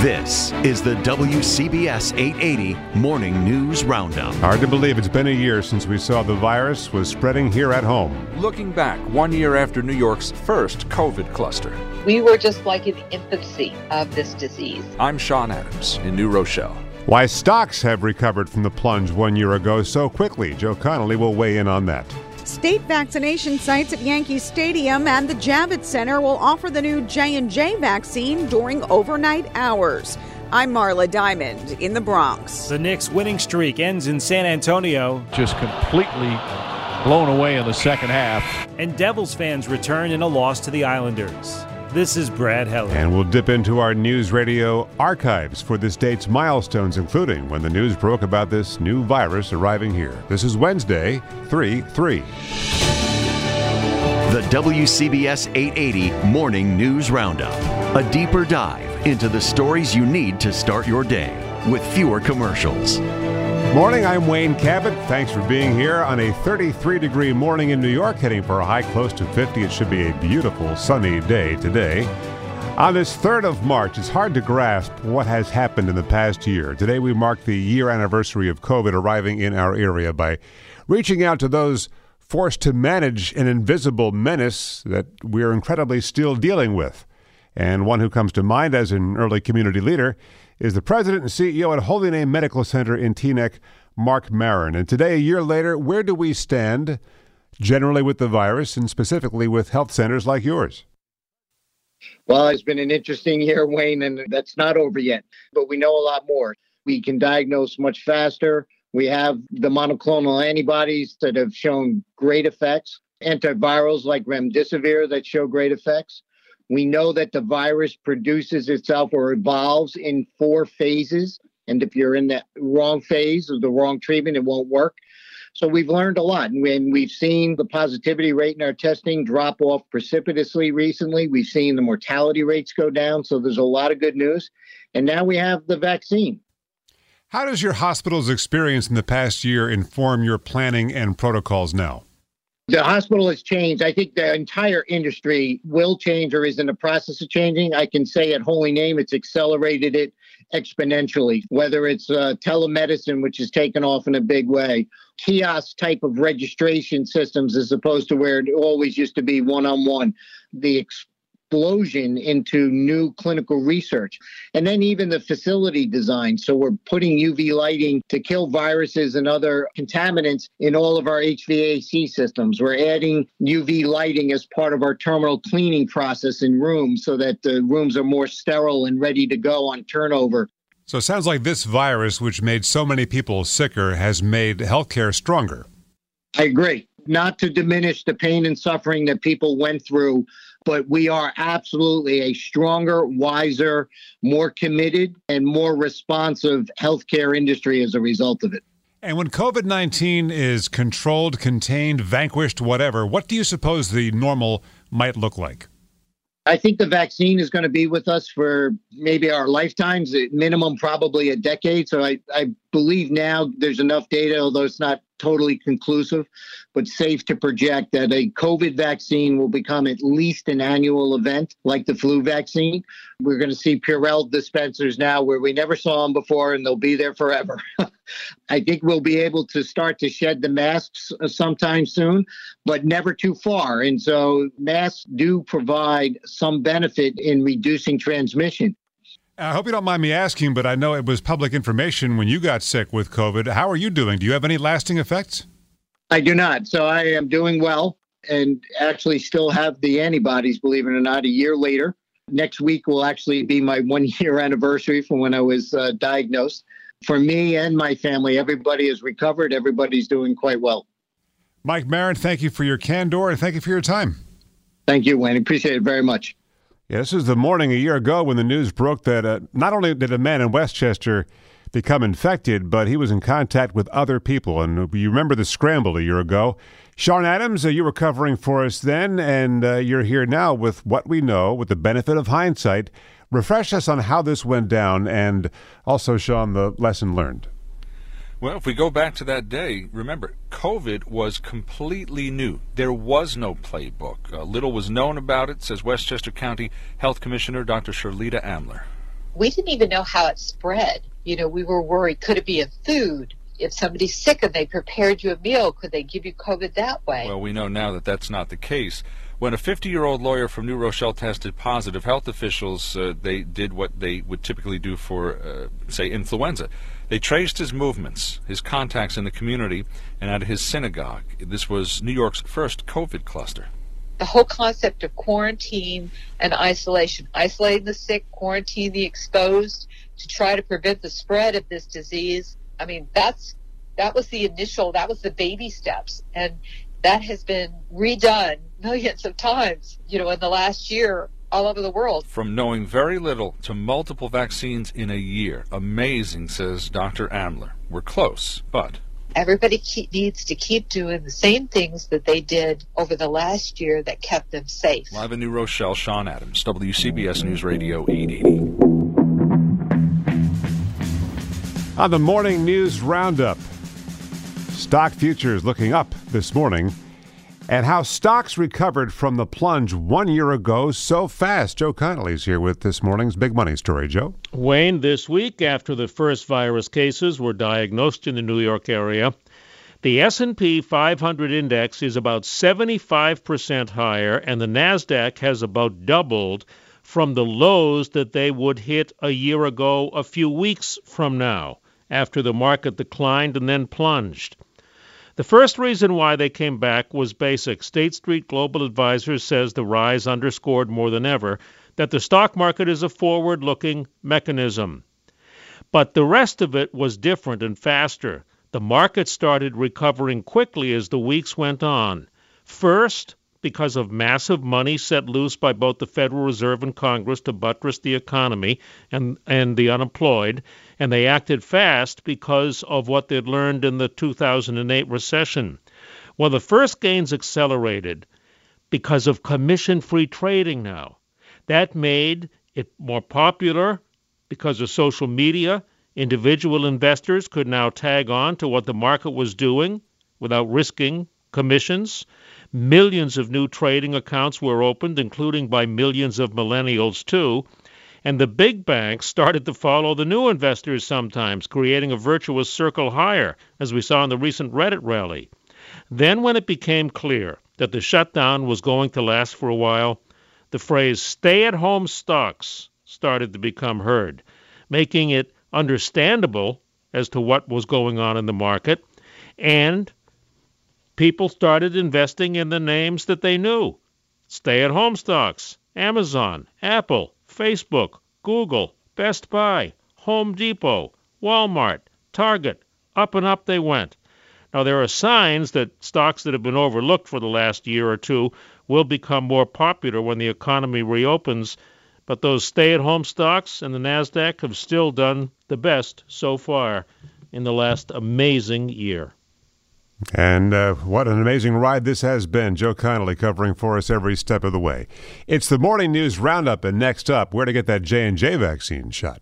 This is the WCBS 880 Morning News Roundup. Hard to believe it's been a year since we saw the virus was spreading here at home. Looking back, one year after New York's first COVID cluster. We were just like in the infancy of this disease. I'm Sean Adams in New Rochelle. Why stocks have recovered from the plunge one year ago so quickly. Joe Connolly will weigh in on that. State vaccination sites at Yankee Stadium and the Javits Center will offer the new J&J vaccine during overnight hours. I'm Marla Diamond in the Bronx. The Knicks winning streak ends in San Antonio. Just completely blown away in the second half. And Devils fans return in a loss to the Islanders. This is Brad Heller. And we'll dip into our news radio archives for this date's milestones, including when the news broke about this new virus arriving here. This is Wednesday, 3 3. The WCBS 880 Morning News Roundup. A deeper dive into the stories you need to start your day with fewer commercials. Morning, I'm Wayne Cabot. Thanks for being here on a 33 degree morning in New York, heading for a high close to 50. It should be a beautiful sunny day today. On this 3rd of March, it's hard to grasp what has happened in the past year. Today, we mark the year anniversary of COVID arriving in our area by reaching out to those forced to manage an invisible menace that we're incredibly still dealing with. And one who comes to mind as an early community leader is the president and CEO at Holy Name Medical Center in Teaneck, Mark Maron. And today, a year later, where do we stand generally with the virus and specifically with health centers like yours? Well, it's been an interesting year, Wayne, and that's not over yet, but we know a lot more. We can diagnose much faster. We have the monoclonal antibodies that have shown great effects, antivirals like remdesivir that show great effects. We know that the virus produces itself or evolves in four phases. And if you're in the wrong phase or the wrong treatment, it won't work. So we've learned a lot. And we've seen the positivity rate in our testing drop off precipitously recently. We've seen the mortality rates go down. So there's a lot of good news. And now we have the vaccine. How does your hospital's experience in the past year inform your planning and protocols now? The hospital has changed. I think the entire industry will change or is in the process of changing. I can say at Holy Name, it's accelerated it exponentially, whether it's uh, telemedicine, which has taken off in a big way, kiosk type of registration systems as opposed to where it always used to be one on one. The explosion into new clinical research. And then even the facility design. So we're putting UV lighting to kill viruses and other contaminants in all of our HVAC systems. We're adding UV lighting as part of our terminal cleaning process in rooms so that the rooms are more sterile and ready to go on turnover. So it sounds like this virus, which made so many people sicker, has made healthcare stronger. I agree. Not to diminish the pain and suffering that people went through but we are absolutely a stronger, wiser, more committed, and more responsive healthcare industry as a result of it. And when COVID 19 is controlled, contained, vanquished, whatever, what do you suppose the normal might look like? I think the vaccine is going to be with us for maybe our lifetimes, minimum probably a decade. So I, I believe now there's enough data, although it's not totally conclusive, but safe to project that a COVID vaccine will become at least an annual event like the flu vaccine. We're going to see Purell dispensers now where we never saw them before, and they'll be there forever. I think we'll be able to start to shed the masks uh, sometime soon, but never too far. And so masks do provide some benefit in reducing transmission. I hope you don't mind me asking, but I know it was public information when you got sick with COVID. How are you doing? Do you have any lasting effects? I do not. So I am doing well and actually still have the antibodies, believe it or not, a year later. Next week will actually be my one year anniversary from when I was uh, diagnosed. For me and my family, everybody has recovered. Everybody's doing quite well. Mike Maron, thank you for your candor and thank you for your time. Thank you, Wayne. Appreciate it very much. Yeah, this is the morning a year ago when the news broke that uh, not only did a man in Westchester become infected, but he was in contact with other people. And you remember the scramble a year ago. Sean Adams, uh, you were covering for us then, and uh, you're here now with what we know, with the benefit of hindsight. Refresh us on how this went down, and also, Sean, the lesson learned. Well, if we go back to that day, remember, COVID was completely new. There was no playbook. Uh, little was known about it, says Westchester County Health Commissioner Dr. Sherlita Amler. We didn't even know how it spread. You know, we were worried could it be a food? If somebody's sick and they prepared you a meal, could they give you COVID that way? Well, we know now that that's not the case. When a 50-year-old lawyer from New Rochelle tested positive, health officials uh, they did what they would typically do for, uh, say, influenza. They traced his movements, his contacts in the community, and at his synagogue. This was New York's first COVID cluster. The whole concept of quarantine and isolation, isolating the sick, quarantine the exposed to try to prevent the spread of this disease. I mean, that's that was the initial, that was the baby steps. And that has been redone millions of times, you know, in the last year all over the world. From knowing very little to multiple vaccines in a year. Amazing, says Dr. Amler. We're close, but. Everybody keep, needs to keep doing the same things that they did over the last year that kept them safe. Live in New Rochelle, Sean Adams, WCBS News Radio 880. On the morning news roundup, stock futures looking up this morning and how stocks recovered from the plunge one year ago so fast. Joe Connolly's here with this morning's big money story. Joe? Wayne, this week after the first virus cases were diagnosed in the New York area, the S&P 500 index is about 75% higher and the Nasdaq has about doubled from the lows that they would hit a year ago a few weeks from now after the market declined and then plunged. The first reason why they came back was basic. State Street Global Advisors says the rise underscored more than ever that the stock market is a forward looking mechanism. But the rest of it was different and faster. The market started recovering quickly as the weeks went on. First, because of massive money set loose by both the Federal Reserve and Congress to buttress the economy and, and the unemployed, and they acted fast because of what they'd learned in the 2008 recession. Well, the first gains accelerated because of commission free trading now. That made it more popular because of social media. Individual investors could now tag on to what the market was doing without risking commissions. Millions of new trading accounts were opened, including by millions of millennials, too. And the big banks started to follow the new investors sometimes, creating a virtuous circle higher, as we saw in the recent Reddit rally. Then, when it became clear that the shutdown was going to last for a while, the phrase stay at home stocks started to become heard, making it understandable as to what was going on in the market. And people started investing in the names that they knew stay at home stocks, Amazon, Apple, Facebook, Google, Best Buy, Home Depot, Walmart, Target. Up and up they went. Now, there are signs that stocks that have been overlooked for the last year or two will become more popular when the economy reopens, but those stay at home stocks and the NASDAQ have still done the best so far in the last amazing year. And uh, what an amazing ride this has been. Joe Connolly covering for us every step of the way. It's the morning news roundup, and next up, where to get that J and J vaccine shot.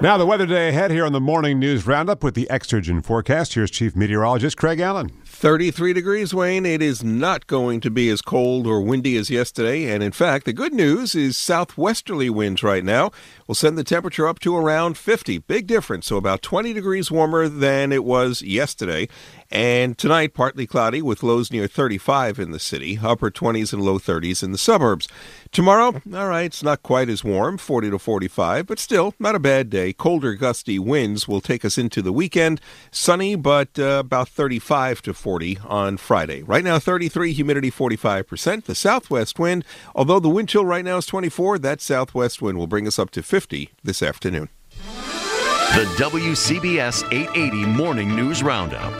Now, the weather day ahead here on the Morning News Roundup with the Exergen forecast. Here's Chief Meteorologist Craig Allen. 33 degrees, Wayne. It is not going to be as cold or windy as yesterday. And in fact, the good news is southwesterly winds right now will send the temperature up to around 50. Big difference. So about 20 degrees warmer than it was yesterday. And tonight, partly cloudy with lows near 35 in the city, upper 20s and low 30s in the suburbs. Tomorrow, all right, it's not quite as warm, 40 to 45, but still not a bad day. Colder, gusty winds will take us into the weekend. Sunny, but uh, about 35 to 40 on Friday. Right now, 33, humidity 45%. The southwest wind, although the wind chill right now is 24, that southwest wind will bring us up to 50 this afternoon. The WCBS 880 Morning News Roundup.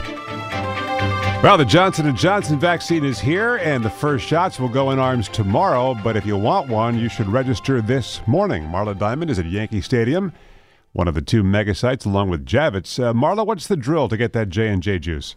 Well, the Johnson & Johnson vaccine is here, and the first shots will go in arms tomorrow. But if you want one, you should register this morning. Marla Diamond is at Yankee Stadium, one of the two mega sites, along with Javits. Uh, Marla, what's the drill to get that J&J juice?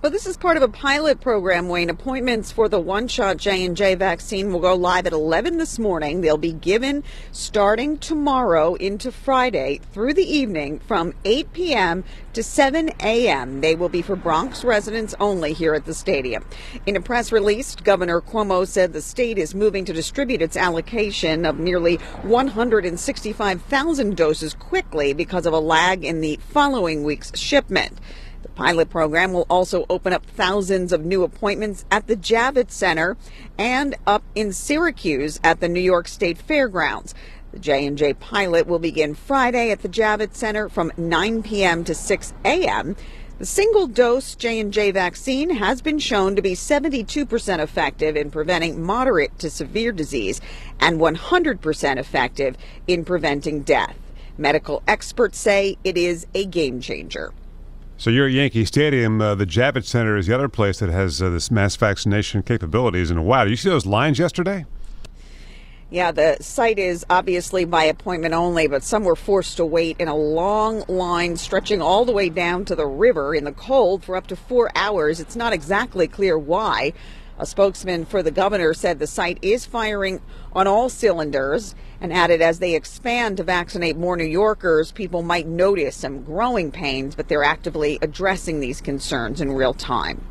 Well, this is part of a pilot program, Wayne. Appointments for the one-shot J&J vaccine will go live at 11 this morning. They'll be given starting tomorrow into Friday through the evening from 8 p.m. to 7 a.m. They will be for Bronx residents only here at the stadium. In a press release, Governor Cuomo said the state is moving to distribute its allocation of nearly 165,000 doses quickly because of a lag in the following week's shipment. The pilot program will also open up thousands of new appointments at the Javits Center and up in Syracuse at the New York State Fairgrounds. The J&J pilot will begin Friday at the Javits Center from 9 p.m. to 6 a.m. The single-dose J&J vaccine has been shown to be 72% effective in preventing moderate to severe disease and 100% effective in preventing death. Medical experts say it is a game changer. So you're at Yankee Stadium. Uh, the Javits Center is the other place that has uh, this mass vaccination capabilities. And wow, did you see those lines yesterday? Yeah, the site is obviously by appointment only, but some were forced to wait in a long line stretching all the way down to the river in the cold for up to four hours. It's not exactly clear why. A spokesman for the governor said the site is firing on all cylinders and added as they expand to vaccinate more New Yorkers, people might notice some growing pains, but they're actively addressing these concerns in real time.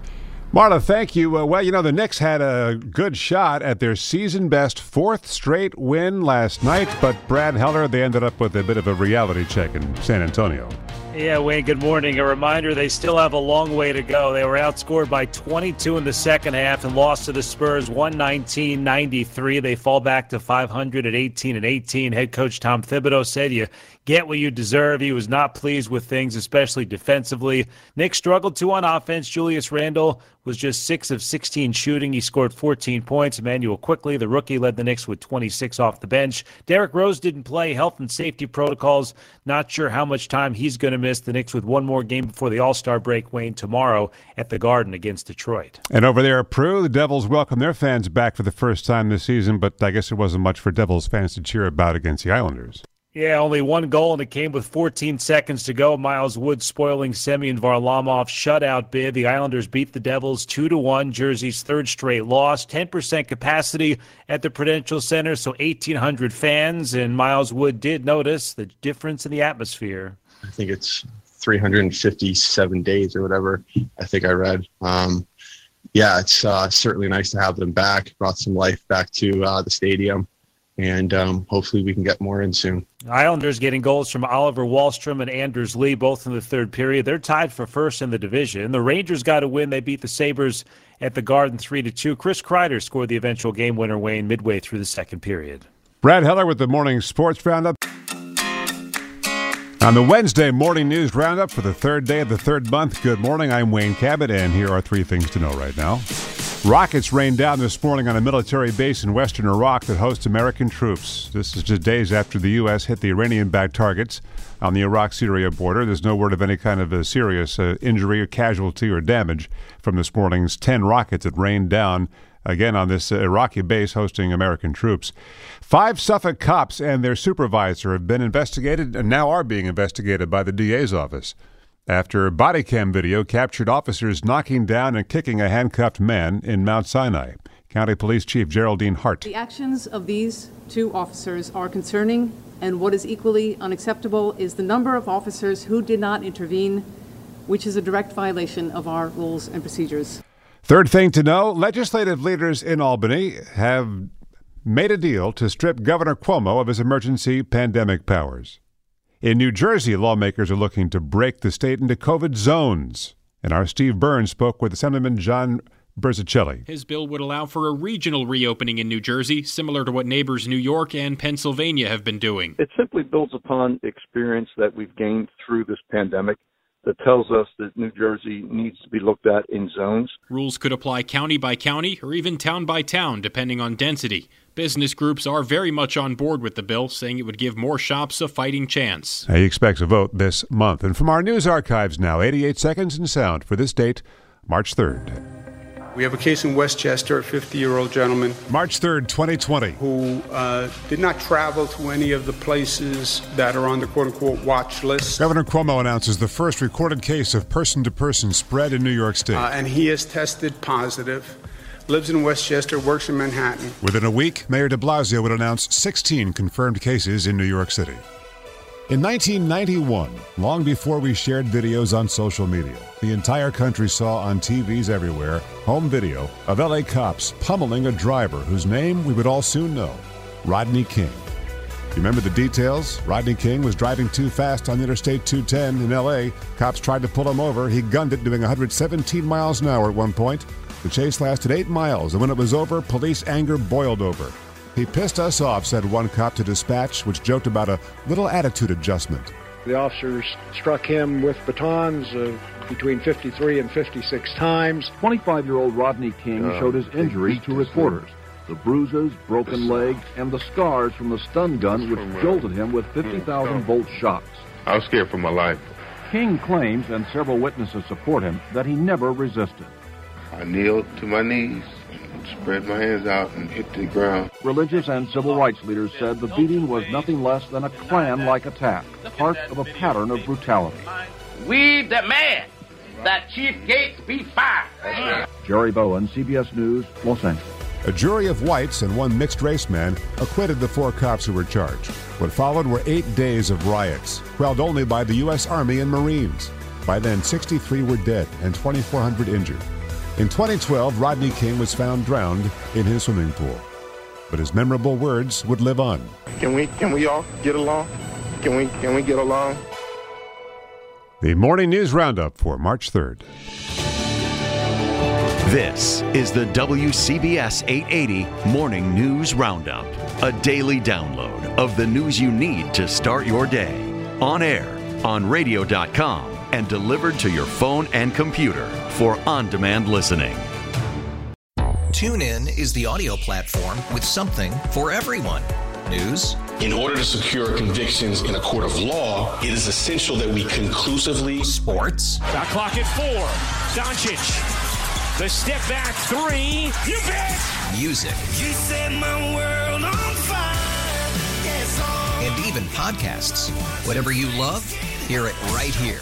Marla, thank you. Uh, well, you know, the Knicks had a good shot at their season best fourth straight win last night, but Brad Heller, they ended up with a bit of a reality check in San Antonio. Yeah, Wayne, good morning. A reminder they still have a long way to go. They were outscored by 22 in the second half and lost to the Spurs 119 93. They fall back to 500 at 18 and 18. Head coach Tom Thibodeau said, You get what you deserve. He was not pleased with things, especially defensively. Nick struggled too on offense. Julius Randle was just 6 of 16 shooting. He scored 14 points. Immanuel Quickley, the rookie, led the Knicks with 26 off the bench. Derrick Rose didn't play. Health and safety protocols. Not sure how much time he's going to miss. The Knicks with one more game before the All Star break, Wayne, tomorrow at the Garden against Detroit. And over there at Prue, the Devils welcome their fans back for the first time this season, but I guess it wasn't much for Devils fans to cheer about against the Islanders. Yeah, only one goal, and it came with 14 seconds to go. Miles Wood spoiling Semyon Varlamov shutout bid. The Islanders beat the Devils 2 to 1. Jersey's third straight loss. 10% capacity at the Prudential Center, so 1,800 fans. And Miles Wood did notice the difference in the atmosphere. I think it's 357 days or whatever, I think I read. Um, yeah, it's uh, certainly nice to have them back. Brought some life back to uh, the stadium and um, hopefully we can get more in soon. Islanders getting goals from Oliver Wahlstrom and Anders Lee, both in the third period. They're tied for first in the division. The Rangers got a win. They beat the Sabres at the Garden 3 to 2. Chris Kreider scored the eventual game winner, Wayne, midway through the second period. Brad Heller with the morning sports roundup. On the Wednesday morning news roundup for the third day of the third month, good morning. I'm Wayne Cabot, and here are three things to know right now. Rockets rained down this morning on a military base in western Iraq that hosts American troops. This is just days after the U.S. hit the Iranian backed targets on the Iraq Syria border. There's no word of any kind of a serious uh, injury or casualty or damage from this morning's 10 rockets that rained down again on this uh, Iraqi base hosting American troops. Five Suffolk cops and their supervisor have been investigated and now are being investigated by the DA's office after body cam video captured officers knocking down and kicking a handcuffed man in Mount Sinai. County Police Chief Geraldine Hart. The actions of these two officers are concerning And what is equally unacceptable is the number of officers who did not intervene, which is a direct violation of our rules and procedures. Third thing to know legislative leaders in Albany have made a deal to strip Governor Cuomo of his emergency pandemic powers. In New Jersey, lawmakers are looking to break the state into COVID zones. And our Steve Burns spoke with Assemblyman John Burzichelli. His bill would allow for a regional reopening in New Jersey, similar to what neighbors New York and Pennsylvania have been doing. It simply builds upon experience that we've gained through this pandemic that tells us that New Jersey needs to be looked at in zones. Rules could apply county by county or even town by town, depending on density. Business groups are very much on board with the bill, saying it would give more shops a fighting chance. He expects a vote this month. And from our news archives now, 88 seconds in sound for this date, March 3rd. We have a case in Westchester, a 50 year old gentleman. March 3rd, 2020. Who uh, did not travel to any of the places that are on the quote unquote watch list. Governor Cuomo announces the first recorded case of person to person spread in New York State. Uh, and he has tested positive. Lives in Westchester, works in Manhattan. Within a week, Mayor de Blasio would announce 16 confirmed cases in New York City. In 1991, long before we shared videos on social media, the entire country saw on TVs everywhere home video of LA cops pummeling a driver whose name we would all soon know Rodney King. You remember the details? Rodney King was driving too fast on Interstate 210 in LA. Cops tried to pull him over. He gunned it, doing 117 miles an hour at one point. The chase lasted eight miles, and when it was over, police anger boiled over. He pissed us off, said one cop to dispatch, which joked about a little attitude adjustment. The officers struck him with batons uh, between 53 and 56 times. 25 year old Rodney King Uh, showed his injuries to reporters the bruises, broken legs, and the scars from the stun gun which jolted him with 50,000 volt shocks. I was scared for my life. King claims, and several witnesses support him, that he never resisted. I kneeled to my knees, spread my hands out, and hit the ground. Religious and civil rights leaders said the beating was nothing less than a Klan like attack, part of a pattern of brutality. We demand that Chief Gates be fired. Jerry Bowen, CBS News, Los Angeles. A jury of whites and one mixed race man acquitted the four cops who were charged. What followed were eight days of riots, quelled only by the U.S. Army and Marines. By then, 63 were dead and 2,400 injured. In 2012, Rodney King was found drowned in his swimming pool. But his memorable words would live on. Can we can we all get along? Can we can we get along? The Morning News Roundup for March 3rd. This is the WCBS 880 Morning News Roundup, a daily download of the news you need to start your day. On air, on radio.com, and delivered to your phone and computer for on demand listening. TuneIn is the audio platform with something for everyone. News. In order to secure convictions in a court of law, it is essential that we conclusively. Sports. Shot clock at four. Doncic. The step back three. You bet. Music. You set my world on fire. Yes. And even podcasts. Whatever you love, hear it right here